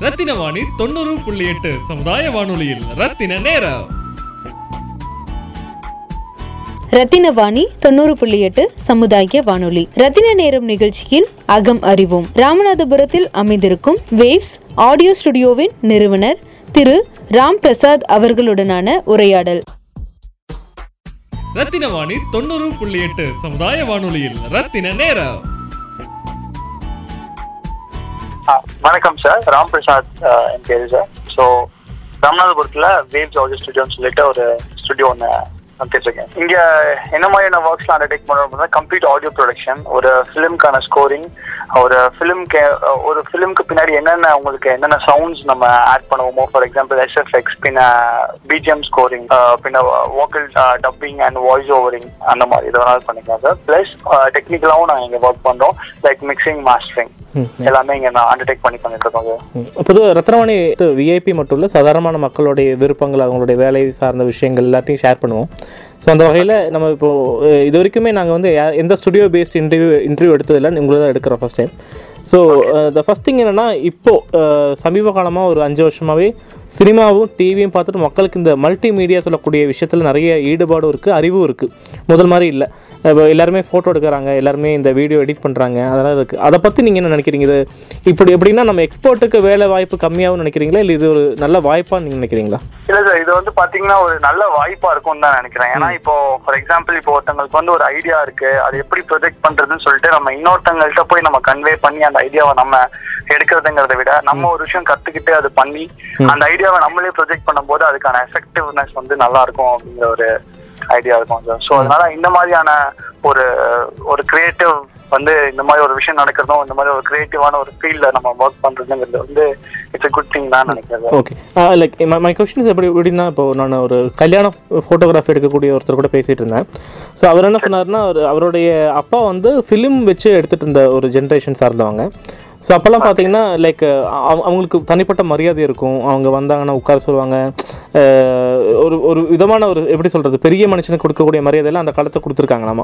ரத்தின வாணி தொண்ணூறு புள்ளி எட்டு சமுதாய வானொலியில் ரத்தின நேரம். ரத்தினவாணி தொண்ணூறு புள்ளி எட்டு சமுதாய வானொலி. ரத்தின நேரம் நிகழ்ச்சியில் அகம் அறிவோம். ராமநாதபுரத்தில் அமைந்திருக்கும் வேவ்ஸ் ஆடியோ ஸ்டுடியோவின் நிறுவனர் திரு ராம் பிரசாத் அவர்களுடனான உரையாடல். ரத்தின வாணி தொண்ணூறு புள்ளி எட்டு சமுதாய வானொலியில் ரத்தின நேரம். வணக்கம் சார் ராம் பிரசாத் என் பேரு சார் ஸோ ராமநாதபுரத்தில் வேவ்ஸ் ஆடியோ ஸ்டுடியோன்னு சொல்லிட்டு ஒரு ஸ்டுடியோ ஒன்று நடத்திட்டுருக்கேன் இங்கே என்ன மாதிரியான ஒர்க்ஸ்லாம் அண்டர்டேக் பண்ணுறோம் கம்ப்ளீட் ஆடியோ ப்ரொடக்ஷன் ஒரு ஃபிலிம்க்கான ஸ்கோரிங் ஒரு ஃபிலிம்க்கு ஒரு ஃபிலிம்க்கு பின்னாடி என்னென்ன உங்களுக்கு என்னென்ன சவுண்ட்ஸ் நம்ம ஆட் பண்ணுவோமோ ஃபார் எக்ஸாம்பிள் எஸ்எஃப்எக்ஸ் பின்ன பிஜிஎம் ஸ்கோரிங் பின்ன vocal dubbing and voice overing அந்த மாதிரி இதெல்லாம் பண்ணிக்கலாம் சார் ப்ளஸ் டெக்னிக்கலாகவும் நாங்கள் இங்கே ஒர்க் பண்ணுறோம் லைக் மிக்சிங் மாஸ்டரிங் எல்லாமே இங்கே நான் அண்டர்டேக் பண்ணி பண்ணிட்டு இருக்கோம் சார் பொதுவாக ரத்னவாணி விஐபி மட்டும் இல்லை சாதாரணமான மக்களுடைய விருப்பங்கள் அவங்களுடைய வேலை சார்ந்த விஷயங்கள் எல்லாத்தையும் ஷேர் பண்ணுவோம். ஸோ அந்த வகையில் நம்ம இப்போ அஹ், இது வரைக்குமே நாங்கள் வந்து எந்த ஸ்டுடியோ பேஸ்ட் இன்டர்வியூ இன்டர்வியூ எடுத்ததில்லை. உங்களை தான் எடுக்கிறோம் first time so the first thing என்னென்னா இப்போது சமீப காலமாக ஒரு அஞ்சு வருஷமாகவே சினிமாவும் டிவியும் பார்த்துட்டு மக்களுக்கு இந்த மல்டி மீடியா சொல்லக்கூடிய விஷயத்தில் நிறைய ஈடுபாடும் இருக்குது அறிவும் இருக்குது முதல் மாதிரி இல்லை. இப்போ எல்லாருமே ஃபோட்டோ எடுக்கிறாங்க எல்லாருமே இந்த வீடியோ எடிட் பண்ணுறாங்க அதெல்லாம் இருக்குது அதை பற்றி நீங்கள் என்ன நினைக்கிறீங்க? இது இப்படி எப்படின்னா நம்ம எக்ஸ்போர்ட்டுக்கு வேலை வாய்ப்பு கம்மியாகும் நினைக்கிறீங்களா? இல்லை இது ஒரு நல்ல வாய்ப்பாக நீங்கள் நினைக்கிறீங்களா? இல்ல சார் இது வந்து பாத்தீங்கன்னா ஒரு நல்ல வாய்ப்பா இருக்கும்னு தான் நினைக்கிறேன். ஏன்னா இப்போ ஃபார் எக்ஸாம்பிள் இப்போ ஒருத்தங்களுக்கு வந்து ஒரு ஐடியா இருக்கு அது எப்படி ப்ரொஜெக்ட் பண்றதுன்னு சொல்லிட்டு நம்ம இன்னொருத்தங்கள்ட்ட போய் நம்ம கன்வே பண்ணி அந்த ஐடியாவை நம்ம எடுக்கிறதுங்கிறத விட நம்ம ஒரு விஷயம் கத்துக்கிட்டு அது பண்ணி அந்த ஐடியாவை நம்மளே ப்ரொஜெக்ட் பண்ணும்போது அதுக்கான எஃபெக்டிவ்னஸ் வந்து நல்லா இருக்கும் அப்படிங்கிற ஒரு ஐடியா இருக்கும் சார் ஸோ அதனால இந்த மாதிரியான ஒரு ஒரு கிரியேட்டிவ் வந்து இந்த மாதிரி ஒரு விஷயம் நடக்கிறதும் இந்த மாதிரி ஒரு கிரியேட்டிவான ஒரு ஃபீல்ட்ல நம்ம ஒர்க் பண்றதுங்கிறது வந்து இட்ஸ் அ குட் திங் தான் நினைக்கிறேன் ஓகே லைக் மை கொஸ்டின்ஸ் எப்படி எப்படின்னா இப்போ நான் ஒரு கல்யாண ஃபோட்டோகிராஃபி எடுக்கக்கூடிய ஒருத்தர் கூட பேசிகிட்டு இருந்தேன். ஸோ அவர் என்ன சொன்னார்னா அவர் அவருடைய அப்பா வந்து ஃபிலிம் வச்சு எடுத்துகிட்டு இருந்த ஒரு ஜென்ரேஷன் சார்ந்தவங்க. ஸோ அப்போல்லாம் பார்த்தீங்கன்னா லைக் அவங்களுக்கு தனிப்பட்ட மரியாதை இருக்கும். அவங்க வந்தாங்கன்னா உட்கார சொல்லுவாங்க. ஒரு ஒரு விதமான ஒரு எப்படி சொல்கிறது பெரிய மனுஷனுக்கு கொடுக்கக்கூடிய மரியாதையெல்லாம் அந்த காலத்தை கொடுத்துருக்காங்க நம்ம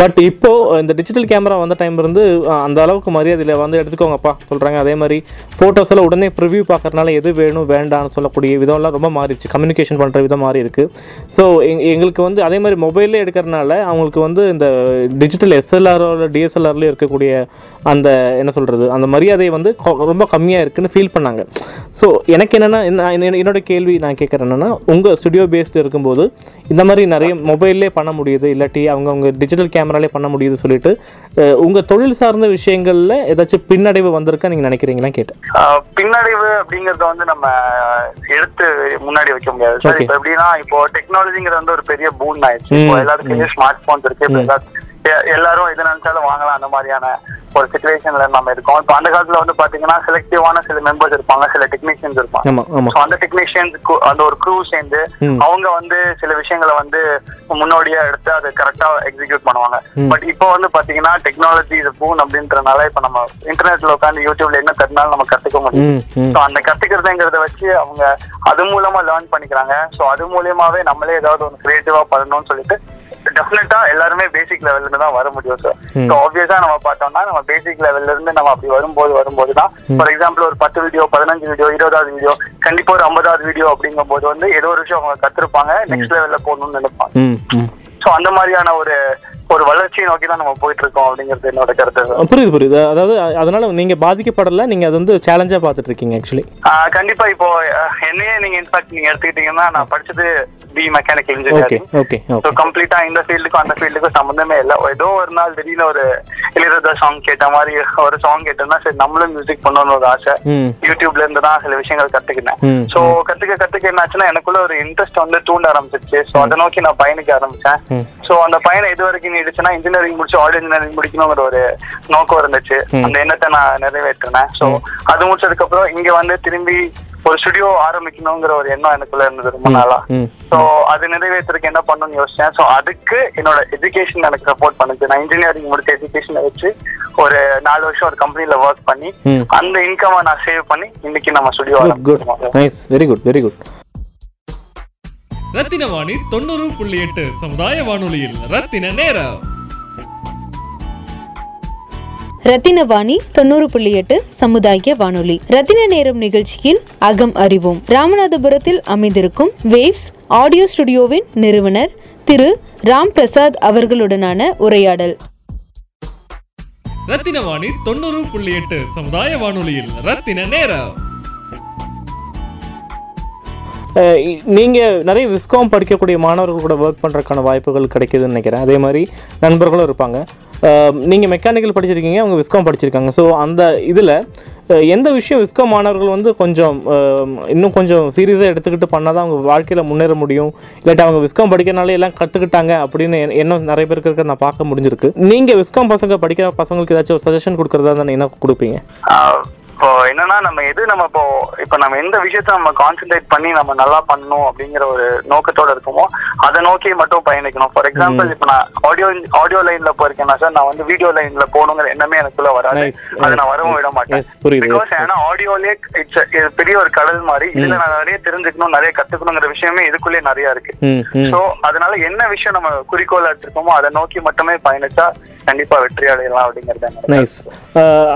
பட் இப்போது இந்த டிஜிட்டல் கேமரா வந்த டைம் இருந்து அந்த அளவுக்கு மரியாதையில் வந்து எடுத்துக்கோங்கப்பா சொல்கிறாங்க அதே மாதிரி ஃபோட்டோஸ் எல்லாம் உடனே ப்ரிவ்யூ பார்க்குறதுனால எது வேணும் வேண்டாம்னு சொல்லக்கூடிய விதம்லாம் ரொம்ப மாறிடுச்சு. கம்யூனிகேஷன் பண்ணுற விதம் மாறி இருக்குது ஸோ எங்களுக்கு வந்து அதே மாதிரி மொபைல்லே எடுக்கிறனால அவங்களுக்கு வந்து இந்த டிஜிட்டல் எஸ்எல்ஆரோட டிஎஸ்எல்ஆர்லேயும் இருக்கக்கூடிய அந்த என்ன சொல்கிறது அந்த மரியாதை வந்து ரொம்ப கம்மியாக இருக்குன்னு ஃபீல் பண்ணாங்க. ஸோ எனக்கு என்னென்னா என்னோட கேள்வி நான் கேட்குறேன் என்னென்னா உங்கள் ஸ்டுடியோ பேஸ்டு இருக்கும்போது இந்த மாதிரி நிறைய மொபைல்லே பண்ண முடியுது இல்லாட்டி அவங்க அவங்க டிஜிட்டல் கேமராலே பண்ண முடியுது சொல்லிட்டு அஹ், உங்க தொழில் சார்ந்த விஷயங்கள்ல ஏதாச்சும் பின்னடைவு வந்திருக்கா நீங்க நினைக்கிறீங்களா கேட்டேன். பின்னடைவு அப்படிங்கறத வந்து நம்ம எடுத்து முன்னாடி வைக்க முடியாது. சார். இப்போ எப்படின்னா இப்போ டெக்னாலஜிங்கிறது வந்து ஒரு பெரிய பூன் ஆயிடுச்சு. இப்போ எல்லாத்துக்கும் ஸ்மார்ட் போன்ஸ் இருக்கு. எல்லாரும் எது நினைச்சாலும் வாங்கலாம். அந்த மாதிரியான ஒரு சுச்சுவேஷன்ல நம்ம இருக்கோம். இப்போ அந்த காலத்துல வந்து பாத்தீங்கன்னா செலக்டிவான சில மெம்பர்ஸ் இருப்பாங்க. சில டெக்னீஷியன்ஸ் இருப்பாங்க. அந்த டெக்னீஷியன்ஸ் அந்த ஒரு க்ரூ சேர்ந்து. அவங்க வந்து சில விஷயங்களை வந்து முன்னோடியா எடுத்து அதை கரெக்டா எக்ஸிக்யூட் பண்ணுவாங்க. பட் இப்போ வந்து பாத்தீங்கன்னா டெக்னாலஜி இது பூன் அப்படின்றனால இப்ப நம்ம இன்டர்நெட்ல உட்காந்து யூடியூப்ல என்ன தட்டினாலும் நம்ம கத்துக்க முடியும். ஸோ அந்த கத்துக்கிறதுங்கிறத வச்சு அவங்க அது மூலமா லேர்ன் பண்ணிக்கிறாங்க. ஸோ அது மூலியமாவே நம்மளே ஏதாவது ஒரு கிரியேட்டிவா பண்ணணும்னு சொல்லிட்டு டெஃபினட்டா எல்லாருமே பேசிக் லெவல்ல இருந்து தான் வர முடியும் சார். ஸோ ஆப்வியஸா நம்ம பார்த்தோம்னா நம்ம பேசிக் லெவல்ல இருந்து நம்ம அப்படி வரும்போது வரும்போது தான். ஃபார் எக்ஸாம்பிள் ஒரு பத்து வீடியோ பதினஞ்சு வீடியோ இருபதாவது வீடியோ கண்டிப்பா ஒரு ஐம்பதாவது வீடியோ அப்படிங்கும்போது வந்து ஏதோ ஒரு விஷயம் அவங்க கத்துருப்பாங்க நெக்ஸ்ட் லெவல்ல போகணும்னு நினைப்பாங்க. ஸோ அந்த மாதிரியான ஒரு ஒரு வளர்ச்சியை நோக்கி தான் நம்ம போயிட்டு இருக்கோம் அப்படிங்கிறது என்னோட கருத்து. புரியுது புரியுது. அதாவது அதனால நீங்க பாதிக்கப்படல நீங்க அது வந்து சேலஞ்சா பார்த்துட்டு இருக்கீங்க ஆக்சுவலி கண்டிப்பா இப்போ என்னையே நீங்க இன்ஃபேக்ட் நீங்க எடுத்துக்கிட்டீங்கன்னா நான் படிச்சது B mechanical engineering okay so கம்ப்ளீட்டா இந்த ஃபீல்டுக்கும் அந்த ஃபீல்டுக்கும் சம்மந்தமே இல்லை. ஏதோ ஒரு நாள் திடீர்னு ஒரு இளையராஜா சாங் கேட்ட மாதிரி ஒரு சாங் கேட்டோம்னா சரி நம்மளும் மியூசிக் பண்ணணும்னு ஒரு ஆசை. யூடியூப்ல இருந்து தான் சில விஷயங்கள் கத்துக்கினேன். ஸோ கத்துக்க கத்துக்க என்னாச்சுன்னா எனக்குள்ள ஒரு இன்ட்ரெஸ்ட் வந்து தூண்ட ஆரம்பிச்சிருச்சு. ஸோ அதை நோக்கி நான் பயணிக்க ஆரம்பிச்சேன். ஸோ அந்த பயணம் எது வரைக்கும் நீடிச்சுன்னா இன்ஜினியரிங் முடிச்சு ஆல் இன்ஜினியரிங் முடிக்கணுங்கிற ஒரு நோக்கம் இருந்துச்சு. அந்த எண்ணத்தை நான் நிறைவேற்றினேன். ஸோ அது முடிச்சதுக்கு அப்புறம் இங்க வந்து திரும்பி ஒரு ஸ்டுடியோ ஆரம்பிக்கணுங்கிற ஒரு எண்ணம் எனக்குள்ள இருந்தது ரொம்ப நாளா. ஸோ அது நிறைவேற்றுறதுக்கு என்ன பண்ணணும்னு யோசிச்சேன். ஸோ அதுக்கு என்னோட எஜுகேஷன் எனக்கு சப்போர்ட் பண்ணுச்சு. நான் இன்ஜினியரிங் முடிச்ச எஜுகேஷனை வச்சு ஒரு நாலு வருஷம் ஒரு கம்பெனில ஒர்க் பண்ணி அந்த இன்கமை நான் சேவ் பண்ணி இன்னைக்கு நம்ம ஸ்டுடியோ ஆரம்பிச்சிருக்கோம். Very good very good Rathina Vani தொண்ணூறு புள்ளி எட்டு சமுதாய வானொலியில் ரத்தின நேரம். ரத்தினவாணி தொண்ணூறு புள்ளி எட்டு சமுதாய வானொலி. ரத்தின நேரம் நிகழ்ச்சியில் அகம் அறிவோம். ராமநாதபுரத்தில் அமைந்திருக்கும் வேவ்ஸ் ஆடியோ ஸ்டுடியோவின் நிறுவனர் திரு ராம் பிரசாத் அவர்களுடனான உரையாடல். ரத்தின வாணி தொண்ணூறு புள்ளி எட்டு சமுதாய வானொலியில் ரத்தின நேரம். நீங்கள் நிறைய விஸ்காம் படிக்கக்கூடிய மாணவர்கள் கூட ஒர்க் பண்ணுறதுக்கான வாய்ப்புகள் கிடைக்குதுன்னு நினைக்கிறேன். அதே மாதிரி நண்பர்களும் இருப்பாங்க. நீங்கள் மெக்கானிக்கல் படிச்சிருக்கீங்க அவங்க விஸ்காம் படிச்சிருக்காங்க. ஸோ அந்த இதில் எந்த விஷயம் விஸ்காம் மாணவர்கள் வந்து கொஞ்சம் இன்னும் கொஞ்சம் சீரியஸாக எடுத்துக்கிட்டு பண்ணால் தான் அவங்க வாழ்க்கையில் முன்னேற முடியும். இல்லாட்டி அவங்க விஸ்காம் படிக்கிறனால எல்லாம் கற்றுக்கிட்டாங்க அப்படின்னு என்- எண்ணம் நிறைய பேருக்கு இருக்க நான் பார்க்க முடிஞ்சிருக்கு. நீங்கள் விஸ்காம் பசங்க படிக்கிற பசங்களுக்கு ஏதாச்சும் ஒரு சஜஷன் கொடுக்குறதா இருந்தா என்ன கொடுப்பீங்க? இப்போ என்னன்னா நம்ம எது நம்ம இப்போ இப்போ நம்ம எந்த விஷயத்த நம்ம கான்சென்ட்ரேட் பண்ணி நம்ம நல்லா பண்ணணும் அப்படிங்கிற ஒரு நோக்கத்தோட இருக்கோமோ அதை நோக்கி மட்டும் பயணிக்கணும். ஃபார் எக்ஸாம்பிள் இப்போ நான் ஆடியோ ஆடியோ லைன்ல போயிருக்கேன்னா சார் நான் வந்து வீடியோ லைன்ல போகணுங்கிற எண்ணமே எனக்குள்ள வராது. அதை நான் வரவும் விட மாட்டேன். பிகாஸ் ஏன்னா ஆடியோலே இட்ஸ் பெரிய ஒரு கடல் மாதிரி. இதுல நான் நிறைய தெரிஞ்சுக்கணும் நிறைய கத்துக்கணுங்கிற விஷயமே இதுக்குள்ளே நிறைய இருக்கு. சோ அதனால என்ன விஷயம் நம்ம குறிக்கோள் எடுத்திருக்கோமோ அதை நோக்கி மட்டுமே பயணிச்சா கண்டிப்பா வெற்றி அடையலாம் அப்படிங்கறது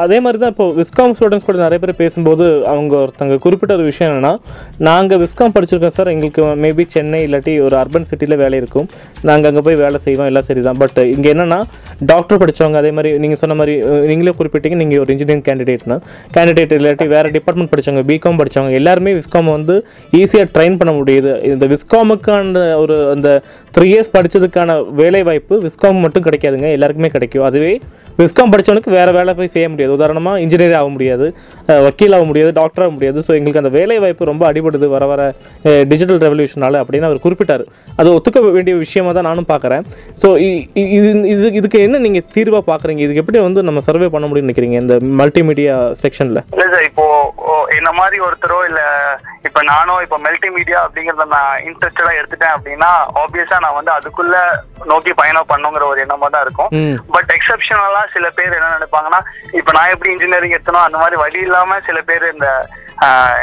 அதே மாதிரி தான் இப்போ விஸ்காம் ஸ்டூடெண்ட்ஸ் கூட நிறைய பேர் பேசும்போது அவங்க ஒருத்தங்க குறிப்பிட்ட ஒரு விஷயம் என்னென்னா நாங்கள் விஸ்காம் படிச்சிருக்கோம் சார். எங்களுக்கு மேபி சென்னை இல்லாட்டி ஒரு அர்பன் சிட்டியில் வேலை இருக்கும். நாங்கள் அங்கே போய் வேலை செய்வோம். எல்லாம் சரி தான் பட் இங்கே என்னென்னா டாக்டர் படிச்சவங்க அதே மாதிரி நீங்கள் சொன்ன மாதிரி நீங்களே குறிப்பிட்டீங்க. நீங்கள் ஒரு இன்ஜினியரிங் கேண்டிடேட்னா கேண்டிடேட் இல்லாட்டி வேறு டிபார்ட்மெண்ட் படித்தவங்க பிகாம் படிச்சவங்க எல்லாருமே விஸ்காம் வந்து ஈஸியாக ட்ரைன் பண்ண முடியுது. இந்த விஸ்காமுக்கான ஒரு அந்த த்ரீ இயர்ஸ் படித்ததுக்கான வேலை வாய்ப்பு விஸ்காம் மட்டும் கிடைக்காதுங்க. எல்லாருக்குமே கிடைக்கும். அதுவே விஸ்காம் படித்தவனுக்கு வேறு வேலை போய் செய்ய முடியாது. உதாரணமாக இன்ஜினியர் ஆக முடியாது வக்கீல் ஆக முடியாது டாக்டர் ஆக முடியாது. ஸோ எங்களுக்கு அந்த வேலை வாய்ப்பு ரொம்ப அடிபடுது வர வர டிஜிட்டல் ரெவல்யூஷனால அப்படின்னு அவர் குறிப்பிட்டார். அது ஒத்துக்க வேண்டிய விஷயமாக தான் நானும் பார்க்குறேன். ஸோ இது இது இதுக்கு என்ன நீங்கள் தீர்வாக பார்க்குறீங்க? இதுக்கு எப்படி வந்து நம்ம சர்வே பண்ண முடியும்னு நினைக்கிறீங்க இந்த மல்டிமீடியா செக்ஷனில் இல்லை சார் இப்போ என்ன மாதிரி ஒருத்தரோ இல்ல இப்ப நானும் இப்ப மல்டி மீடியா அப்படிங்கறத நான் இன்ட்ரெஸ்டடா எடுத்துட்டேன் அப்படின்னா ஆப்வியஸா நான் வந்து அதுக்குள்ள நோக்கி பயணம் பண்ணுங்கிற ஒரு எண்ணமா தான் இருக்கும். பட் எக்ஸப்ஷனலா சில பேர் என்ன நினைப்பாங்கன்னா இப்ப நான் எப்படி இன்ஜினியரிங் எடுத்தனோ அந்த மாதிரி வழி இல்லாம சில பேர் இந்த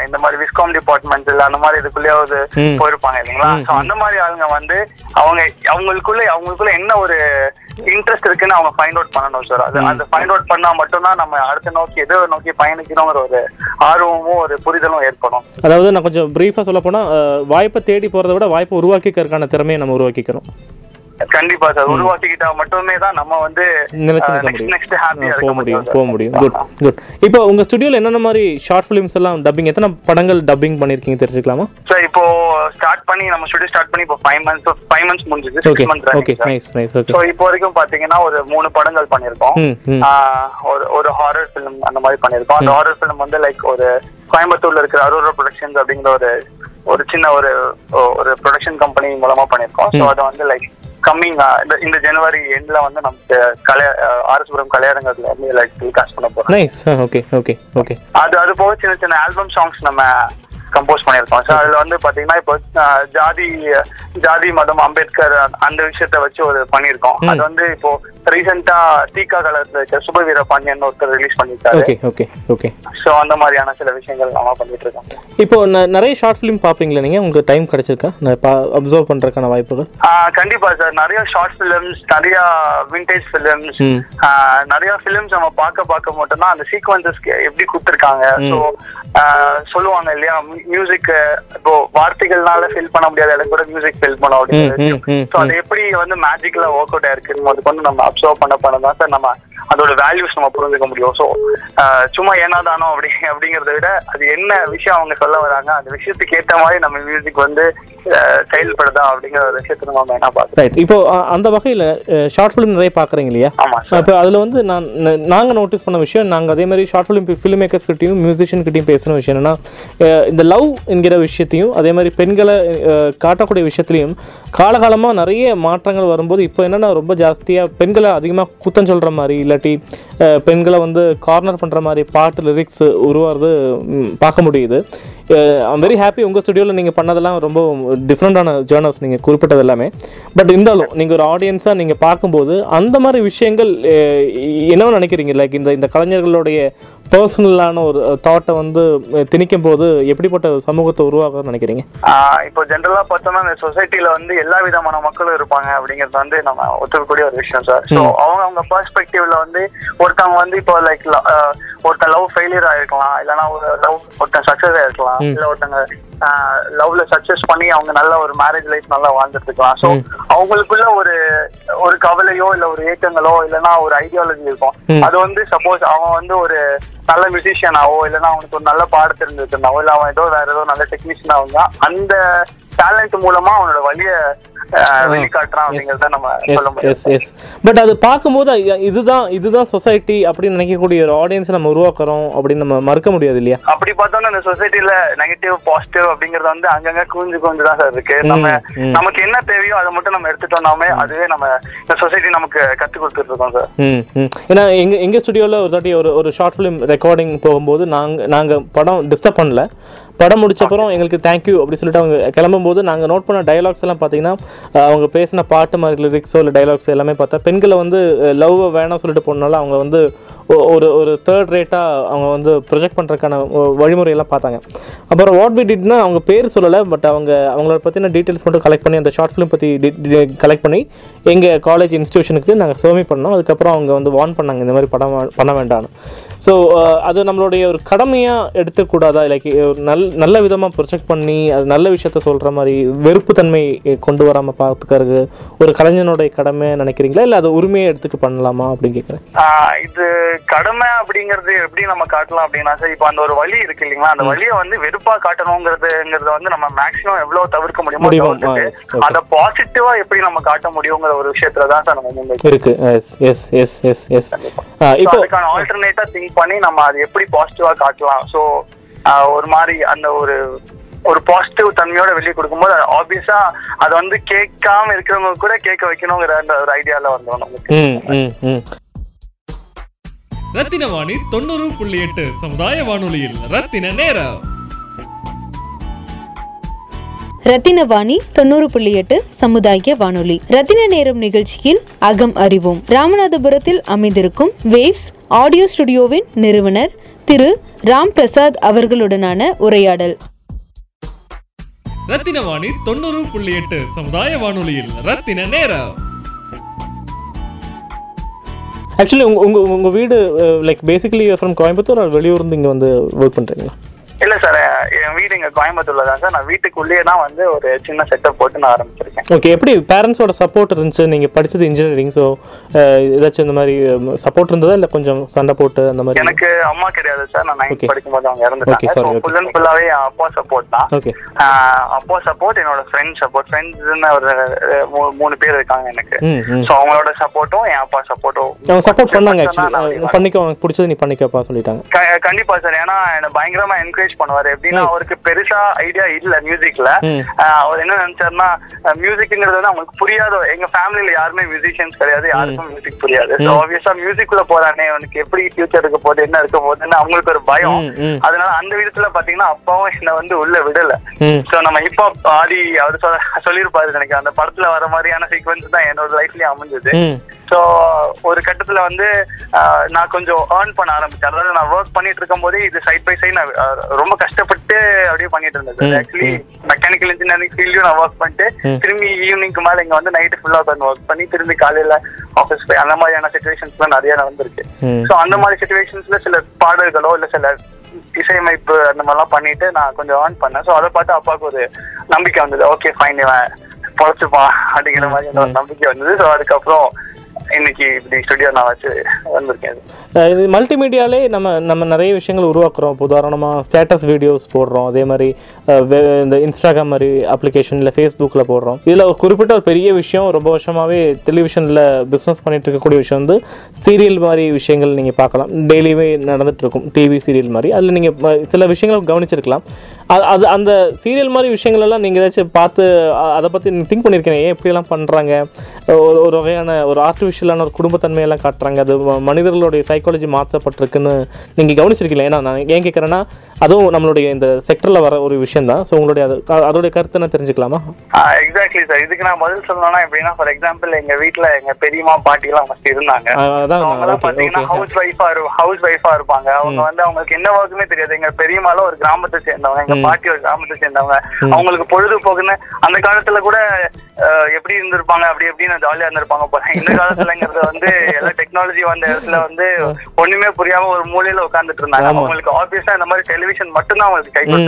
இந்த மாதிரி விஸ்காம் டிபார்ட்மெண்ட் இல்ல அந்த மாதிரி இதுக்குள்ளேயாவது. போயிருப்பாங்க இல்லைங்களா? அந்த மாதிரி ஆளுங்க வந்து அவங்க அவங்களுக்குள்ள அவங்களுக்குள்ள என்ன ஒரு இன்ட்ரெஸ்ட் இருக்குன்னு அவங்க ஃபைண்ட் அவுட் பண்ணணும் சார் அது அந்த ஃபைண்ட் அவுட் பண்ணா மட்டும்தான் நம்ம அடுத்த நோக்கி எதை நோக்கி பயணிக்கணுங்கிற ஒரு ஆர்வமும் ஒரு புரிதலும் ஏற்படும். அதாவது நான் கொஞ்சம் ப்ரீஃபாக சொல்ல போனால் வாய்ப்பை தேடி போகிறத விட வாய்ப்பை உருவாக்கிக்கிறதுக்கான திறமையை நம்ம உருவாக்கிக்கணும் கண்டிப்பா சார் உருவாக்கிக்கிட்டா மட்டுமே தான் நம்ம வந்து நெக்ஸ்ட் ஹாப்பியா போக முடியும் போக முடியும். குட் குட் இப்போ உங்கள் ஸ்டுடியோவில் என்னென்ன மாதிரி ஷார்ட் ஃபிலிம்ஸ் எல்லாம் டப்பிங் எத்தனை படங்கள் டப்பிங் பண்ணியிருக்கீங்க தெரிஞ்சுக்கலாமா? சார் இப்போ ஸ்டார்ட் பண்ணி நம்ம ஸ்டுடியோ ஸ்டார்ட் பண்ணி இப்போ ஃபைவ் மந்த்ஸ் ஃபைவ் மந்த்ஸ் முடிஞ்சது okay six months okay nice nice okay so இப்போ வரைக்கும் பாத்தீங்கன்னா ஒரு மூணு படங்கள் பண்ணியிருக்கோம். ஒரு ஒரு ஹாரர் ஃபிலிம் அந்த மாதிரி பண்ணியிருக்கோம். அந்த ஹாரர் ஃபிலிம் வந்து லைக் ஒரு கோயம்புத்தூர்ல இருக்கிற அரோரா ப்ரொடக்ஷன்ஸ் அப்படிங்கிற ஒரு ஒரு சின்ன ஒரு ஒரு ப்ரொடக்ஷன் கம்பெனி மூலமா பண்ணியிருக்கோம். ஸோ அதை வந்து லைக் கம்மிங் இந்த ஜனவரி எண்ட்ல வந்து நமக்கு கலை ஆர்எஸ்புரம் கலையரங்கத்துல வந்து லைக் டெலிகாஸ்ட் பண்ண போறோம். நைஸ் ஓகே ஓகே ஓகே அது அது போக சின்ன சின்ன ஆல்பம் சாங்ஸ் நம்ம கம்போஸ் பண்ணியிருக்கோம். ஸோ அதுல வந்து பாத்தீங்கன்னா இப்போ ஜாதி ஜாதி மதம் அம்பேத்கர் அந்த விஷயத்த வச்சு ஒரு பண்ணியிருக்கோம். அது வந்து இப்போ ரீசெண்டா தீகா காலத்துல இருக்க சுப வீரபாண்டியன் ஒருத்தர் ரிலீஸ் பண்ணிருக்காரு ஓகே ஓகே ஓகே. ஸோ அந்த மாதிரியான சில விஷயங்கள் நம்ம பண்ணிட்டு இருக்கோம். இப்போ நிறைய ஷார்ட் ஃபிலிம் பார்ப்பீங்களா நீங்கள் உங்களுக்கு டைம் கிடைச்சிருக்கா? அப்சர்வ் பண்ணுறதுக்கான வாய்ப்புகள்? கண்டிப்பா சார் நிறைய ஷார்ட் ஃபிலிம்ஸ் நிறைய விண்டேஜ் ஃபிலிம்ஸ் நிறைய ஃபிலிம்ஸ் நம்ம பார்க்க பார்க்க மட்டும்தான் அந்த சீக்வன்சஸ்க்கு எப்படி கொடுத்துருக்காங்க. ஸோ சொல்லுவாங்க இல்லையா? மியூசிக் இப்போ வார்த்தைகள்னால ஃபில் பண்ண முடியாத இடம் கூட மியூசிக் ஃபில் பண்ண ம், ம், அப்படின்னு ம், ஸோ அது எப்படி வந்து மேஜிக்கலா ஒர்க் அவுட் ஆயிருக்கு அது வந்து நம்ம அப்சர்வ் பண்ண பண்ண தான் சார் நம்ம அதோட வேல்யூஸ் நம்ம புரிஞ்சுக்க முடியும். ஸோ சும்மா ஏனாதானோ அப்படி அப்படிங்கறத விட அது என்ன விஷயம் அவங்க சொல்ல வராங்க அந்த விஷயத்துக்கு ஏத்த மாதிரி நம்ம மியூசிக் வந்து செயல்படுதா அப்படிங்கிற ஒரு விஷயத்தை நம்ம என்ன பார்க்கணும். ரைட் இப்போ அந்த வகையில் ஷார்ட் ஃபிலிம் நிறைய பார்க்குறீங்க இல்லையா? இப்போ அதில் வந்து நான் நாங்கள் நோட்டீஸ் பண்ண விஷயம் நாங்கள் அதே மாதிரி ஷார்ட் ஃபிலிம் ஃபிலிம் மேக்கர்ஸ்கிட்டையும் மியூசிஷியன்கிட்டையும் பேசுகிற விஷயம் என்னன்னா இந்த லவ் என்கிற விஷயத்தையும் அதே மாதிரி பெண்களை காட்டக்கூடிய விஷயத்துலையும் காலகாலமாக நிறைய மாற்றங்கள் வரும்போது இப்போ என்னென்னா ரொம்ப ஜாஸ்தியாக பெண்களை அதிகமாக குத்தம் சொல்கிற மாதிரி இல்லாட்டி பெண்களை வந்து கார்னர் பண்ணுற மாதிரி பாட்டு லிரிக்ஸ் உருவாகிறது பார்க்க முடியுது. ஐம் வெரி ஹாப்பி உங்கள் ஸ்டுடியோவில் நீங்கள் பண்ணதெல்லாம் ரொம்ப டிஃப்ரெண்ட்டான ஜேர்னல்ஸ் நீங்கள் குறிப்பிட்டது எல்லாமே. பட் இருந்தாலும் நீங்கள் ஒரு ஆடியன்ஸாக நீங்கள் பார்க்கும்போது அந்த மாதிரி விஷயங்கள் என்னவோ நினைக்கிறீங்க? லைக் இந்த இந்த கலைஞர்களுடைய பர்சனலான ஒரு தாட்டை வந்து திணிக்கும் போது எப்படிப்பட்ட சமூகத்தை உருவாக்கும்னு நினைக்கிறீங்க? இப்போ ஜென்ரலா பார்த்தோம்னா இந்த சொசைட்டில வந்து எல்லா விதமான மக்களும் இருப்பாங்க அப்படிங்கிறது வந்து நம்ம ஒத்துக்கக்கூடிய ஒரு விஷயம் சார் ஸோ அவங்க அவங்க பெர்ஸ்பெக்டிவ்ல வந்து ஒருத்தவங்க வந்து இப்போ லைக் ஒருத்தன் லவ் ஃபெயிலியர் ஆயிருக்கலாம் இல்லைன்னா ஒரு லவ் ஒருத்தன் சக்சஸ் ஆயிருக்கலாம் இல்ல ஒருத்தங்க லவ்ல சக்சஸ் பண்ணி அவங்க நல்ல ஒரு மேரேஜ் லைஃப் நல்லா வாழ்ந்துட்டு இருக்கலாம் ஸோ அவங்களுக்குள்ள ஒரு ஒரு கவலையோ இல்ல ஒரு ஏக்கங்களோ இல்லைன்னா ஒரு ஐடியாலஜி இருக்கும். அது வந்து சப்போஸ் அவன் வந்து ஒரு நல்ல மியூசிஷியனாவோ இல்லைன்னா அவனுக்கு ஒரு நல்ல பாட தெரிஞ்சிருந்தாவோ இல்ல அவன் ஏதோ வேற ஏதோ நல்ல டெக்னீஷியனா இருந்தா அந்த டேலண்ட் மூலமா அவனோட வழிய பட் அது பார்க்கும்போது இதுதான் இதுதான் சொசைட்டி அப்படின்னு நினைக்கக்கூடிய ஒரு ஆடியன்ஸை நம்ம உருவாக்குறோம் அப்படின்னு நம்ம மறுக்க முடியாது இல்லையா? அப்படி பார்த்தோம்னா இந்த சொசைட்டில நெகட்டிவ் பாசிட்டிவ் அப்படிங்கறது வந்து அங்கங்க குஞ்சு குஞ்சு தான் சார் இருக்கு. நம்ம. நமக்கு என்ன தேவையோ அதை மட்டும் நம்ம எடுத்துட்டோம்னாமே அதுவே நம்ம இந்த சொசைட்டி நமக்கு கத்து கொடுத்துட்டு இருக்கோம் சார் ஏன்னா எங்கள் எங்கள் ஸ்டுடியோவில் ஒரு தாட்டி ஒரு ஒரு ஷார்ட் ஃபிலிம் ரெக்கார்டிங் போகும்போது நாங்கள் நாங்கள் படம் டிஸ்டர்ப் பண்ணல. படம் முடிச்சப்பறம் எங்களுக்கு தேங்க்யூ அப்படி சொல்லிட்டு அவங்க கிளம்பும்போது நாங்கள் நோட் பண்ண டயலாக்ஸ் எல்லாம் பார்த்தீங்கன்னா அவங்க பேசின பாட்டு மாதிரி லிரிக்ஸோ இல்லை டைலாக்ஸ் எல்லாமே பார்த்தா பெண்களை வந்து லவ் வேணாம் சொல்லிட்டு போனால அவங்க வந்து ஒரு ஒரு தேர்ட் ரேட்டாக அவங்க வந்து ப்ரொஜெக்ட் பண்ணுறதுக்கான வழிமுறையெல்லாம் பார்த்தாங்க. அப்புறம் வாட் வி டிட்னா அவங்க பேர் சொல்லலை பட் அவங்க அவங்கள பற்றின டீட்டெயில்ஸ் மட்டும் கலெக்ட் பண்ணி அந்த ஷார்ட் ஃபிலிம் பற்றி கலெக்ட் பண்ணி எங்கள் காலேஜ் இன்ஸ்டியூஷனுக்கு நாங்கள் சர்வே பண்ணோம். அதுக்கப்புறம் அவங்க வந்து வார்ன் பண்ணாங்க இந்த மாதிரி படம் பண்ண வேண்டாம்னு. ஸோ அது நம்மளுடைய ஒரு கடமையாக எடுத்துக்கூடாதா? லைக் நல் நல்ல விதமாக ப்ரொஜெக்ட் பண்ணி அது நல்ல விஷயத்த சொல்கிற மாதிரி வெறுப்பு தன்மை கொண்டு வராமல் பார்த்துக்கிறது ஒரு கலைஞனுடைய கடமை நினைக்கிறீங்களா? இல்லை அதை உரிமையை எடுத்துக்க பண்ணலாமா அப்படின்னு கேட்குறேன் இது கடமை அப்படிங்கறது எப்படி நம்ம காட்டலாம் அப்படின்னா சார் இப்போ அந்த ஒரு வழி இருக்கு இல்லைங்களா? அந்த வழியை வந்து வெறுப்பா காட்டணுங்கிறதுங்கிறத வந்து நம்ம மேக்ஸிமம் எவ்வளவு தவிர்க்க முடியுமோ. அதை பாசிட்டிவா எப்படி நம்ம காட்ட முடியுங்கிற ஒரு விஷயத்துல தான் சார் நம்ம இருக்கு. Yes yes yes yes yes இப்போ அதுக்கான ஆல்டர்னேட்டா திங்க் பண்ணி நம்ம அது எப்படி பாசிட்டிவா காட்டலாம். ஸோ ஒரு மாதிரி அந்த ஒரு ஒரு பாசிட்டிவ் தன்மையோட வெளியே கொடுக்கும்போது ஆப்வியஸா அதை வந்து கேட்காம இருக்கிறவங்க கூட கேட்க வைக்கணுங்கிற அந்த ஒரு ஐடியால வந்தோம் நமக்கு. ம் ம் ம். ரத்தின வாணி தொண்ணூறு புள்ளி எட்டு சமுதாய வானொலியில் ரத்தின நேரம். ரத்தினவாணி தொண்ணூறு புள்ளி எட்டு சமுதாய வானொலி. ரத்தின நேரம் நிகழ்ச்சியில் அகம் அறிவோம். ராமநாதபுரத்தில் அமைந்திருக்கும் வேவ்ஸ் ஆடியோ ஸ்டுடியோவின் நிறுவனர் திரு ராம் பிரசாத் அவர்களுடனான உரையாடல். ரத்தின வாணி தொண்ணூறு புள்ளி எட்டு சமுதாய வானொலியில் ரத்தின நேரம். ஆக்சுவலி உங்க உங்க உங்க வீடு லைக் பேசிக்கலி ஃப்ரம் கோயம்புத்தூர் அது வெளியூர் இருந்து இங்க வந்து ஒர்க் பண்றீங்களா? இல்ல சார் என் வீடு இங்க கோயம்புத்தூர்ல தான் சார் நான் வீட்டுக்குள்ளேயே தான் வந்து ஒரு சின்ன செட்டப் போட்டு நான் ஆரம்பிச்சிருக்கேன். ஓகே எப்படி பேரண்ட்ஸோட சப்போர்ட் இருந்துச்சு? நீங்க படிச்சது இன்ஜினியரிங் ஸோ ஏதாச்சும் இந்த மாதிரி சப்போர்ட் இருந்ததா? இல்லை கொஞ்சம் சண்டை போட்டு அந்த மாதிரி? எனக்கு அம்மா கிடையாது சார் நான் நைன்த் Okay. படிக்கும்போது அவங்க இறந்துட்டாங்க. ஃபுல் அண்ட் ஃபுல்லாவே என் அப்பா சப்போர்ட் தான். ஓகே அப்பா சப்போர்ட் என்னோட ஃப்ரெண்ட் சப்போர்ட் ஃப்ரெண்ட்ஸ்னு ஒரு மூணு பேர் இருக்காங்க எனக்கு. சோ அவங்களோட சப்போர்ட்டும் என் அப்பா சப்போர்ட்டும் அவங்க சப்போர்ட் பண்ணாங்க பண்ணிக்கோ உனக்கு பிடிச்சது நீ பண்ணிக்கப்பா சொல்லிட்டாங்க. கண்டிப்பா சார் ஏன்னா என்ன பயங்கரமா என்கரேஜ் பண்ணுவாரு. எப்படின்னா. அவருக்கு பெருசா ஐடியா இல்ல மியூசிக்ல அவர் என்ன நினைச்சாருன்னா மியூசிக்ங்கிறது வந்து அவங்களுக்கு புரியாத எங்க ஃபேமிலில யாருமே மியூசிஷியன்ஸ் கிடையாது யாருக்கும் மியூசிக் புரியாது. ஸோ ஆப்வியஸா மியூசிக்குள்ள போறானே அவனுக்கு எப்படி ஃபியூச்சர் இருக்க போகுது என்ன இருக்க போகுதுன்னு அவங்களுக்கு ஒரு பயம். அதனால அந்த விதத்துல பாத்தீங்கன்னா அப்பாவும் என்ன வந்து உள்ள விடல. சோ நம்ம ஹிப்ஹாப் ஆடி அவர் சொல்ல சொல்லியிருப்பாரு எனக்கு அந்த படத்துல வர மாதிரியான சீக்வன்ஸ் தான் என்னோட லைஃப்லயும் அமைஞ்சது. ஸோ ஒரு கட்டத்துல வந்து நான் கொஞ்சம் ஏர்ன் பண்ண ஆரம்பிச்சேன். அதாவது நான் ஒர்க் பண்ணிட்டு இருக்கும் போதே இது சைட் பை சைட் நான் ரொம்ப கஷ்டப்பட்டு அப்படியே பண்ணிட்டு இருந்தேன் ஆக்சுவலி மெக்கானிக்கல் இன்ஜினியரிங் ஃபீல்டையும் நான் ஒர்க் பண்ணிட்டு. திரும்பி ஈவினிங்க்கு மேல இங்க வந்து நைட்டு ஃபுல்லா உட்காந்து ஒர்க் பண்ணி திரும்பி காலையில ஆஃபீஸ் போய் அந்த மாதிரியான சுச்சுவேஷன்ஸ்லாம் நிறைய நடந்திருக்கு. ஸோ அந்த மாதிரி சுச்சுவேஷன்ஸ்ல சில பாடல்களோ இல்ல சில இசையமைப்பு அந்த மாதிரிலாம் பண்ணிட்டு நான் கொஞ்சம் ஏர்ன் பண்ணேன். ஸோ அதை பார்த்து அப்பாவுக்கு ஒரு நம்பிக்கை வந்தது. ஓகே ஃபைன் இவன் பொழைச்சுப்பான். அப்படிங்கிற மாதிரி ஒரு நம்பிக்கை வந்தது. ஸோ அதுக்கப்புறம் இன்னைக்கு இப்படி ஸ்டுடியோ நான் வச்சு வந்திருக்கேன். இது மல்டிமீடியாலே நம்ம நம்ம நிறைய விஷயங்கள் உருவாக்குறோம். இப்போ உதாரணமாக ஸ்டேட்டஸ் வீடியோஸ் போடுறோம். அதே மாதிரி இந்த இன்ஸ்டாகிராம் மாதிரி அப்ளிகேஷன் இல்லை ஃபேஸ்புக்கில் போடுறோம். இதில் குறிப்பிட்ட ஒரு பெரிய விஷயம் ரொம்ப வருஷமாகவே டெலிவிஷனில் பிஸ்னஸ் பண்ணிட்டு இருக்கக்கூடிய விஷயம் வந்து சீரியல் மாதிரி விஷயங்கள் நீங்கள் பார்க்கலாம். டெய்லியுமே நடந்துட்டு இருக்கும். டிவி சீரியல் மாதிரி. அதில் நீங்கள் சில விஷயங்கள் கவனிச்சிருக்கலாம். அது அது அந்த சீரியல் மாதிரி விஷயங்கள் எல்லாம் நீங்கள் ஏதாச்சும் பார்த்து அதை பற்றி திங்க் பண்ணியிருக்கேன் ஏன் இப்படியெல்லாம் பண்ணுறாங்க ஒரு ஒரு வகையான ஒரு ஆர்டிஃபிஷியலான ஒரு குடும்பத்தன்மையெல்லாம் காட்டுறாங்க. அது மனிதர்களுடைய சைக்காலஜி மாற்றப்பட்டிருக்குன்னு நீங்கள் கவனிச்சிருக்கீங்களா? ஏன்னா நான் ஏன் கேட்குறேன்னா அதுவும் நம்மளுடைய இந்த செக்டரில் வர ஒரு விஷயம் தான் ஸோ உங்களுடைய அதோடைய கருத்து என்ன தெரிஞ்சுக்கலாமா? எக்ஸாக்ட்லி சார் இதுக்கு நான் பதில் சொல்லணும்னா எப்படின்னா ஃபார் எக்ஸாம்பிள் எங்க வீட்ல எங்க பெரியம்மா பாட்டி எல்லாம் ஃபர்ஸ்ட் இருந்தாங்க. அ, அதான் அவங்க எல்லாம் ஓகே பாத்தீங்கன்னா ஹவுஸ் ஒய்ஃபா ஹவுஸ் ஒய்ஃபா இருப்பாங்க. அவங்க வந்து அவங்களுக்கு என்ன ஒர்க்குமே தெரியாது. எங்க பெரியம்மால ஒரு கிராமத்தை சேர்ந்தவங்க எங்க பாட்டி ஒரு கிராமத்தை சேர்ந்தவங்க. அவங்களுக்கு பொழுதுபோக்குன்னு அந்த காலத்துல கூட எப்படி இருந்திருப்பாங்க அப்படி எப்படின்னு ஜாலியா இருந்திருப்பாங்க போல. இந்த காலத்துலங்கிறது வந்து எல்லா டெக்னாலஜி வந்த இடத்துல வந்து ஒண்ணுமே புரியாம ஒரு மூலையில உட்கார்ந்துட்டு இருந்தாங்க. அவங்களுக்கு ஆப்வியஸா இந்த மாதிரி டெலிவிஷன் மட்டும்தான் அவங்களுக்கு கை So,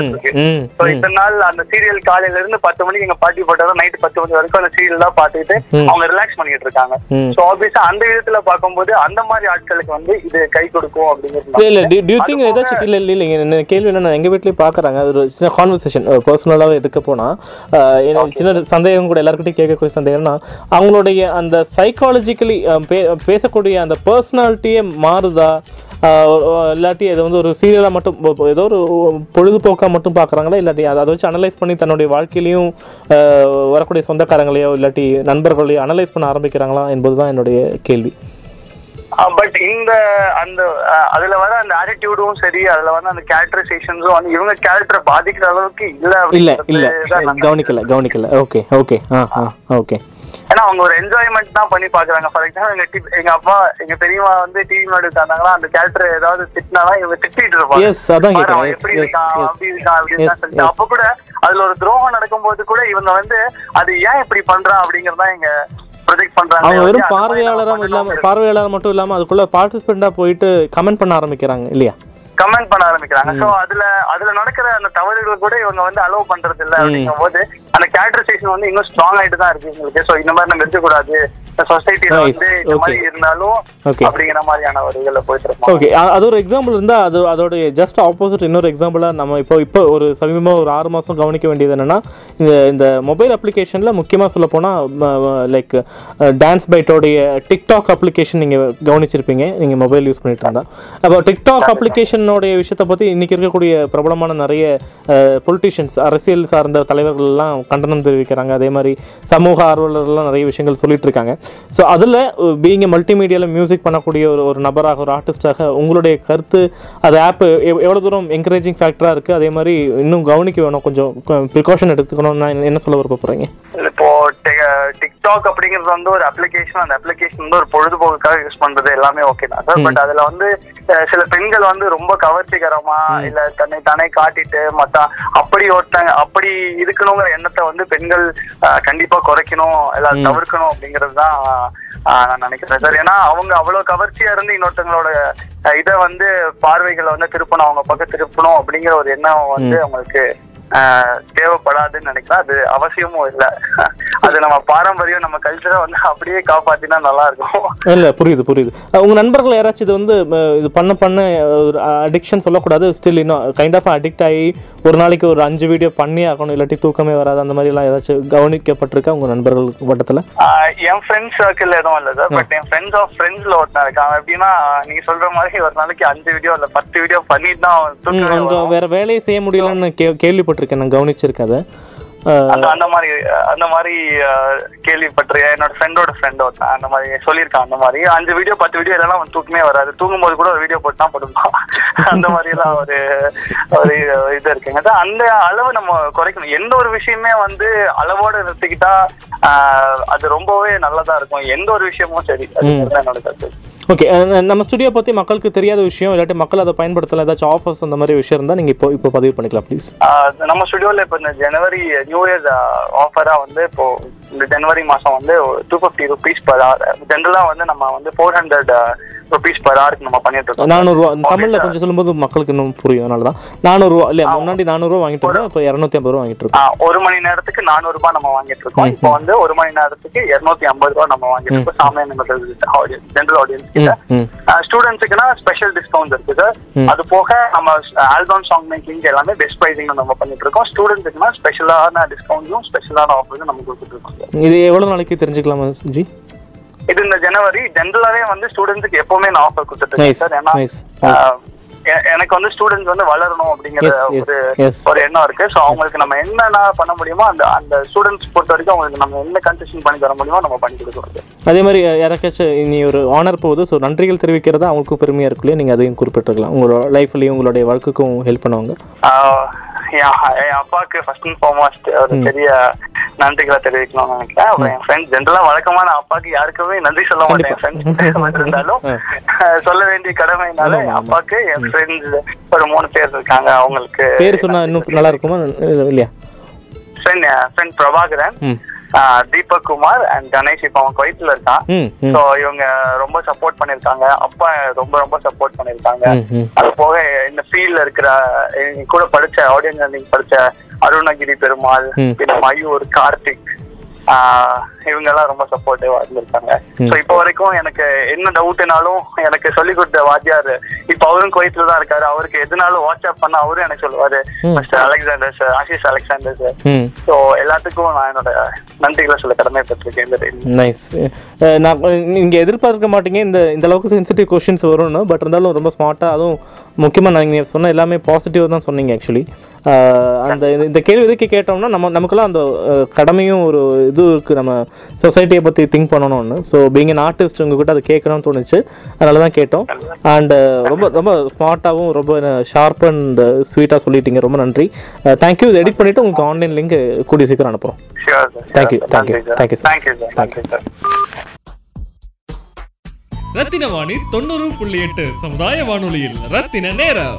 ம். இத்தனை நாள் அந்த சீரியல் காலையில இருந்து பத்து மணிக்கு எங்க பாட்டி போட்டதும் நைட் பத்து மணி வரைக்கும் அந்த சீரியல் தான் பார்த்துட்டு. அவங்க ரிலாக்ஸ் பண்ணிட்டு இருக்காங்க. சோ ஆப்வியஸா அந்த விதத்துல பார்க்கும்போது அந்த மாதிரி ஆட்களுக்கு வந்து இது கை கொடுக்கும் அப்படிங்கிறது இல்ல டியூ திங்க் ஏதாச்சும் இல்ல இல்ல இல்லைங்க என்ன கேள்வி என்னன்னா எங்க வீட்லயும் பாக்குறாங்க அது ஒரு சின்ன கான்வர்சேஷன் பர்சனலாவே எடுக்க போனா சின்ன சந்தேகம் கூட எல்லாருக்கிட்டையும் கேட்கக்கூடிய சந்தேகம்னா அவங்களுடைய அந்த சைக்காலஜிக்கலி பேசக்கூடிய அந்த பர்சனாலிட்டியே மாறுதா? இல்லாட்டி அது வந்து ஒரு சீரியலாக மட்டும் ஏதோ ஒரு பொழுதுபோக்காக மட்டும் பார்க்குறாங்களா? இல்லாட்டி அதை வச்சு அனலைஸ் பண்ணி தன்னுடைய வாழ்க்கையிலையும் வரக்கூடிய சொந்தக்காரங்களையோ இல்லாட்டி நண்பர்களையோ அனலைஸ் பண்ண ஆரம்பிக்கிறாங்களா என்பது தான் என்னுடைய கேள்வி. பட் இந்த அந்த அதுல வர அந்த ஆட்டிடியூடும் சரி அதுல வந்து அந்த கேரக்டரைசேஷன்ஸும் வந்து இவங்க கேரக்டரை பாதிக்கிற அளவுக்கு இல்ல இல்ல இல்ல. கவனிக்கல கவனிக்கல. ஓகே ஓகே ஓகே ஏன்னா அவங்க ஒரு என்ஜாய்மெண்ட் தான் பண்ணி பாக்குறாங்க ஃபார் எக்ஸாம்பிள் எங்க எங்க அப்பா எங்க பெரியம்மா வந்து டிவி முன்னாடி உட்கார்ந்தாங்கன்னா அந்த கேரக்டர் ஏதாவது திட்டினாலும் இவங்க திட்டிட்டு இருப்பாங்க. எப்படி இருக்கான் அப்படி இருக்கான் அப்படின்னு சொல்லிட்டு அப்ப கூட அதுல ஒரு துரோகம் நடக்கும்போது கூட இவங்க வந்து அது ஏன் இப்படி பண்றான் அப்படிங்கறதா இங்க ப்ரொஜெக்ட் பண்றாங்க. அவங்க வெறும் பார்வையாளரா இல்லாம. பார்வையாளர் மட்டும் இல்லாம அதுக்குள்ள பார்ட்டிசிபெண்டா போயிட்டு கமெண்ட் பண்ண ஆரம்பிக்கிறாங்க இல்லையா? கமெண்ட் பண்ண ஆரம்பிக்கிறாங்க. சோ அதுல அதுல நடக்கிற அந்த தவறுகள் கூட இவங்க வந்து அலோவ் பண்றது இல்ல அப்படிங்கும் போது அந்த கேரக்டரைசேஷன் வந்து இன்னும் ஸ்ட்ராங் ஆயிட்டு தான் இருக்கு சோ இந்த மாதிரி நம்ம இருக்க கூடாது சொசைட்டில. வந்து இந்த மாதிரி. இருந்தாலும். அப்படிங்கிற மாதிரியான ஒரு இதுல போயிட்டு இருக்கோம் ஓகே அது ஒரு எக்ஸாம்பிள் இருந்தால் அது அதோடைய ஜஸ்ட் ஆப்போசிட் இன்னொரு எக்ஸாம்பிளாக நம்ம இப்போ இப்போ ஒரு சமீபமாக ஒரு ஆறு மாதம் கவனிக்க வேண்டியது என்னென்னா இந்த இந்த மொபைல் அப்ளிகேஷனில் முக்கியமாக சொல்ல போனால் லைக் டான்ஸ் பைட்டோடைய டிக்டாக் அப்ளிகேஷன் நீங்கள் கவனிச்சிருப்பீங்க. நீங்கள் மொபைல் யூஸ் பண்ணிட்டு இருந்தா. அப்போ டிக்டாக் அப்ளிகேஷனோடைய விஷயத்தை பற்றி இன்றைக்கி இருக்கக்கூடிய பிரபலமான நிறைய பொலிட்டிஷியன்ஸ் அரசியல் சார்ந்த தலைவர்கள் எல்லாம் கண்டனம் தெரிவிக்கிறாங்க. அதே மாதிரி சமூக ஆர்வலர்கள்லாம் நிறைய விஷயங்கள் சொல்லிட்டு இருக்காங்க. ஸோ அதில் பீயிங் மல்டிமீடியாவில் மியூசிக் பண்ணக்கூடிய ஒரு ஒரு நபராக ஒரு ஆர்டிஸ்டாக உங்களுடைய கருத்து அது ஆப் எவ்வளோ தூரம் என்கரேஜிங் ஃபேக்டராக இருக்குது அதே மாதிரி இன்னும் கவனிக்க வேணும். கொஞ்சம் ப்ரிகாஷன் எடுத்துக்கணும் நான் என்ன சொல்ல விருப்ப போகிறீங்க இப்போ டிக்டாக் அப்படிங்கிறது வந்து ஒரு அப்ளிகேஷன் அந்த அப்ளிகேஷன் வந்து ஒரு பொழுதுபோக்குக்காக யூஸ் பண்றது எல்லாமே ஓகே தான் சார் பட் அதுல வந்து சில பெண்கள் வந்து ரொம்ப கவர்ச்சிகரமா இல்ல தன்னை தானே காட்டிட்டு மத்த அப்படி ஒருத்தங்க அப்படி இருக்கணுங்கிற எண்ணத்தை வந்து பெண்கள் கண்டிப்பா குறைக்கணும் எல்லாம் தவிர்க்கணும் அப்படிங்கிறது தான் நான் நினைக்கிறேன். சார் ஏன்னா அவங்க அவ்வளவு கவர்ச்சியா இருந்து இன்னொருத்தங்களோட இதை வந்து பார்வைகளை வந்து திருப்பணும் அவங்க பக்கம் திருப்பணும் அப்படிங்கிற ஒரு எண்ணம் வந்து அவங்களுக்கு தேவைப்படாதுன்னு நினைக்கிறேன் அது அவசியமும் இல்லை. அது நம்ம பாரம்பரியம் நம்ம கல்ச்சரை வந்து அப்படியே காப்பாத்தினா நல்லா இருக்கும் இல்லை புரியுது புரியுது. உங்க நண்பர்கள் யாராச்சும் இது வந்து இது பண்ண பண்ண ஒரு அடிக்ஷன் சொல்லக்கூடாது? ஸ்டில் இன்னும் கைண்ட் ஆஃப் அடிக்ட் ஆகி ஒரு நாளைக்கு ஒரு அஞ்சு வீடியோ பண்ணி ஆகணும். இல்லாட்டி தூக்கமே வராது. அந்த மாதிரிலாம் ஏதாச்சும் கவனிக்கப்பட்டிருக்கா உங்க நண்பர்கள் வட்டத்தில்? என் ஃப்ரெண்ட்ஸ் சர்க்கிள் எதுவும் இல்லை சார் பட் என் ஃப்ரெண்ட்ஸ் ஆஃப் ஃப்ரெண்ட்ஸ்ல ஒருத்தன் இருக்கான். எப்படின்னா நீங்க சொல்ற மாதிரி ஒரு நாளைக்கு அஞ்சு வீடியோ இல்ல பத்து வீடியோ பண்ணிட்டு தான். வேற வேலையை செய்ய முடியலன்னு கே கேள்விப்பட்டிருக்கேன் நான் கவனிச்சிருக்கேன் அதை. அந்த மாதிரி அந்த மாதிரி கேள்விப்பட்டிருக்கேன். என்னோட ஃப்ரெண்டோட ஃப்ரெண்ட் ஒருத்தன் அந்த மாதிரி சொல்லியிருக்கான் அந்த மாதிரி. அஞ்சு வீடியோ பத்து வீடியோ அவன் தூக்கமே வராது. தூங்கும்போது கூட ஒரு வீடியோ போட்டு தான் படுப்பான் அந்த மாதிரி எல்லாம் ஒரு ஒரு இது இருக்குங்க அந்த அளவு நம்ம குறைக்கணும். எந்த ஒரு விஷயமே வந்து அளவோட நிறுத்திக்கிட்டா அது ரொம்பவே நல்லதா இருக்கும். எந்த ஒரு விஷயமும் சரி. என்னோட கருத்து. ஓகே நம்ம ஸ்டுடியோ பற்றி மக்களுக்கு தெரியாத விஷயம் இல்லாட்டி மக்கள் அதை பயன்படுத்தலாம் ஏதாச்சும் ஆஃபர்ஸ் அந்த மாதிரி விஷயம் இருந்தால் நீங்கள் இப்போ இப்போ பதிவு பண்ணிக்கலாம் ப்ளீஸ் நம்ம ஸ்டுடியோவில் இப்போ இந்த ஜனவரி நியூ இயர் ஆஃபராக வந்து இப்போது இந்த ஜனவரி மாசம் வந்து two fifty rupees per or ஜென்ரலா வந்து நம்ம வந்து ஃபோர் ஹண்ட்ரட் ருபீஸ் பர் ஆருக்கு நம்ம பண்ணிட்டு இருக்கோம். நானூறுரூவா தமிழில் கொஞ்சம் சொல்லும்போது மக்களுக்கு இன்னும் புரியும். அதனால தான். நானூறுரூவா இல்லையா முன்னாடி நானூறுரூவா வாங்கிட்டு இருந்தோம் இப்போ இரநூத்தி ஐம்பது ரூபா வாங்கிட்டு இருக்கோம். ஒரு மணி நேரத்துக்கு நானூறு ரூபாய் நம்ம வாங்கிட்டு இருக்கோம். இப்போ வந்து ஒரு மணி நேரத்துக்கு இருநூத்தி ஐம்பது ரூபாய் நம்ம வாங்கிட்டு இருக்கோம். சாமானிய ஆடியன்ஸ் ஜென்ரல் ஆடியன்ஸ் கிட்ட. ம் ஸ்டூடெண்ட்ஸுக்குன்னா ஸ்பெஷல் டிஸ்கவுண்ட் இருக்குது சார் அது போக நம்ம ஆல்பம் சாங் மேக்கிங் எல்லாமே பெஸ்ட் ப்ரைசிங் நம்ம பண்ணிட்டு இருக்கோம். ஸ்டூடெண்ட்ஸுக்குன்னா ஸ்பெஷலான டிஸ்கவுண்ட்ஸும் ஸ்பெஷலான ஆஃபர்ஸும் நம்ம கொடுத்துட்டு இருக்கோம். இது எவ்வளோ நாளைக்கு தெரிஞ்சுக்கலாமா ஜி இது இந்த ஜனவரி ஜென்ரலாவே வந்து ஸ்டூடெண்ட்ஸுக்கு எப்பவுமே நான் ஆஃபர் கொடுத்துட்டு சார் ஏன்னா எனக்கு வந்து ஸ்டூடெண்ட்ஸ் வந்து வளரணும் அப்படிங்கிற ஒரு. ஒரு எண்ணம் இருக்கு. ஸோ அவங்களுக்கு நம்ம என்னென்ன பண்ண முடியுமோ அந்த அந்த ஸ்டூடெண்ட்ஸ் பொறுத்த வரைக்கும் அவங்களுக்கு நம்ம என்ன கன்செஷன் பண்ணி தர முடியுமோ நம்ம பண்ணி கொடுக்குறது. அதே மாதிரி யாராச்சும் இனி ஒரு ஆனர் போகுது. ஸோ நன்றிகள் தெரிவிக்கிறதா அவங்களுக்கும் பெருமையாக இருக்கு இல்லையா? நீங்கள் அதையும் குறிப்பிட்டிருக்கலாம். உங்களோட லைஃப்லையும் உங்களுடைய வாழ்க்கைக்கும் ஹெல்ப் பண்ணுவாங்க. என் அப்பாவுக்கு ஃபர்ஸ்ட் அண்ட் ஃபார்மோஸ்ட் ஒரு பெரிய நன்றிகளை தெரிவிக்கணும்னு நினைக்கிறேன். அப்புறம் என் ஃப்ரெண்ட்ஸ் ஜென்ரலா வழக்கமான அப்பாவுக்கு யாருக்குமே நன்றி சொல்ல மாட்டேன். என் ஃப்ரெண்ட்ஸ் இருந்தாலும் சொல்ல வேண்டிய கடமைனால என் அப்பாவுக்கு என் ஃப்ரெண்ட்ஸ் ஒரு மூணு பேர் இருக்காங்க. அவங்களுக்கு பேர் சொன்னால் இன்னும் நல்லா இருக்குமா? இல்லையா? Friend friend Prabhakaran. Deepak Kumar and Ganesh இப்போ அவன் குவைத்துல இருக்கான் ஸோ இவங்க ரொம்ப சப்போர்ட் பண்ணிருக்காங்க அப்பா ரொம்ப ரொம்ப சப்போர்ட் பண்ணிருக்காங்க. அது போக இந்த ஃபீல்ட்ல இருக்கிற கூட படிச்ச ஆடியோ இன்ஜினியரிங் படிச்ச அருணகிரி பெருமாள். பின்ன மயூர் கார்த்திக் ஆஹ் இவங்க எல்லாம் ரொம்ப சப்போர்ட்டிவா இருந்திருக்காங்க. ஸோ இப்போ வரைக்கும் எனக்கு என்ன டவுட்னாலும் எனக்கு சொல்லி கொடுத்த வாத்தியார் இப்போ அவரும் குவைத்துல தான் இருக்காரு. அவருக்கு எதுனாலும் வாட்ஸ்அப் பண்ண அவரும் எனக்கு சொல்லுவாரு. Mister Alexander sir Ashish Alexander sir so எல்லாத்துக்கும் நான் என்னோட நன்றிகளை சொல்ல கடமைப்பட்டிருக்கேன். நைஸ் நான் நீங்கள் எதிர்பார்க்க மாட்டீங்க. இந்த இந்த அளவுக்கு சென்சிட்டிவ் கொஷின்ஸ் வரும்னு பட் இருந்தாலும் ரொம்ப ஸ்மார்ட்டாக அதுவும் முக்கியமாக நீங்கள் சொன்ன எல்லாமே பாசிட்டிவ் தான் சொன்னீங்க ஆக்சுவலி அந்த இந்த- கேள்வி எதுக்கு கேட்டோம்னா நம்ம நமக்கெல்லாம் அந்த கடமையும் ஒரு இது இருக்குது நம்ம சொசைட்டியை பற்றி திங்க் பண்ணணும்னு. ஸோ பீங் an ஆர்டிஸ்ட் உங்ககிட்ட அதை கேட்கணும்னு தோணுச்சு. அதனால தான் கேட்டோம். அண்ட் ரொம்ப ரொம்ப ஸ்மார்ட்டாகவும் ரொம்ப ஷார்ப் அண்ட் ஸ்வீட்டாக சொல்லிட்டீங்க. ரொம்ப நன்றி. தேங்க்யூ இது எடிட் பண்ணிவிட்டு உங்களுக்கு ஆன்லைன் லிங்க் கூடிய சீக்கிரம் அனுப்புகிறோம் Sure, sir. Thank you, Sure, thank you, நன்றி sir. thank you, sir. Thank you, sir. நன்றி சார் ரத்தின வாணி தொண்ணூறு புள்ளி எட்டு சமுதாய வானொலியில் ரத்தின நேரம்.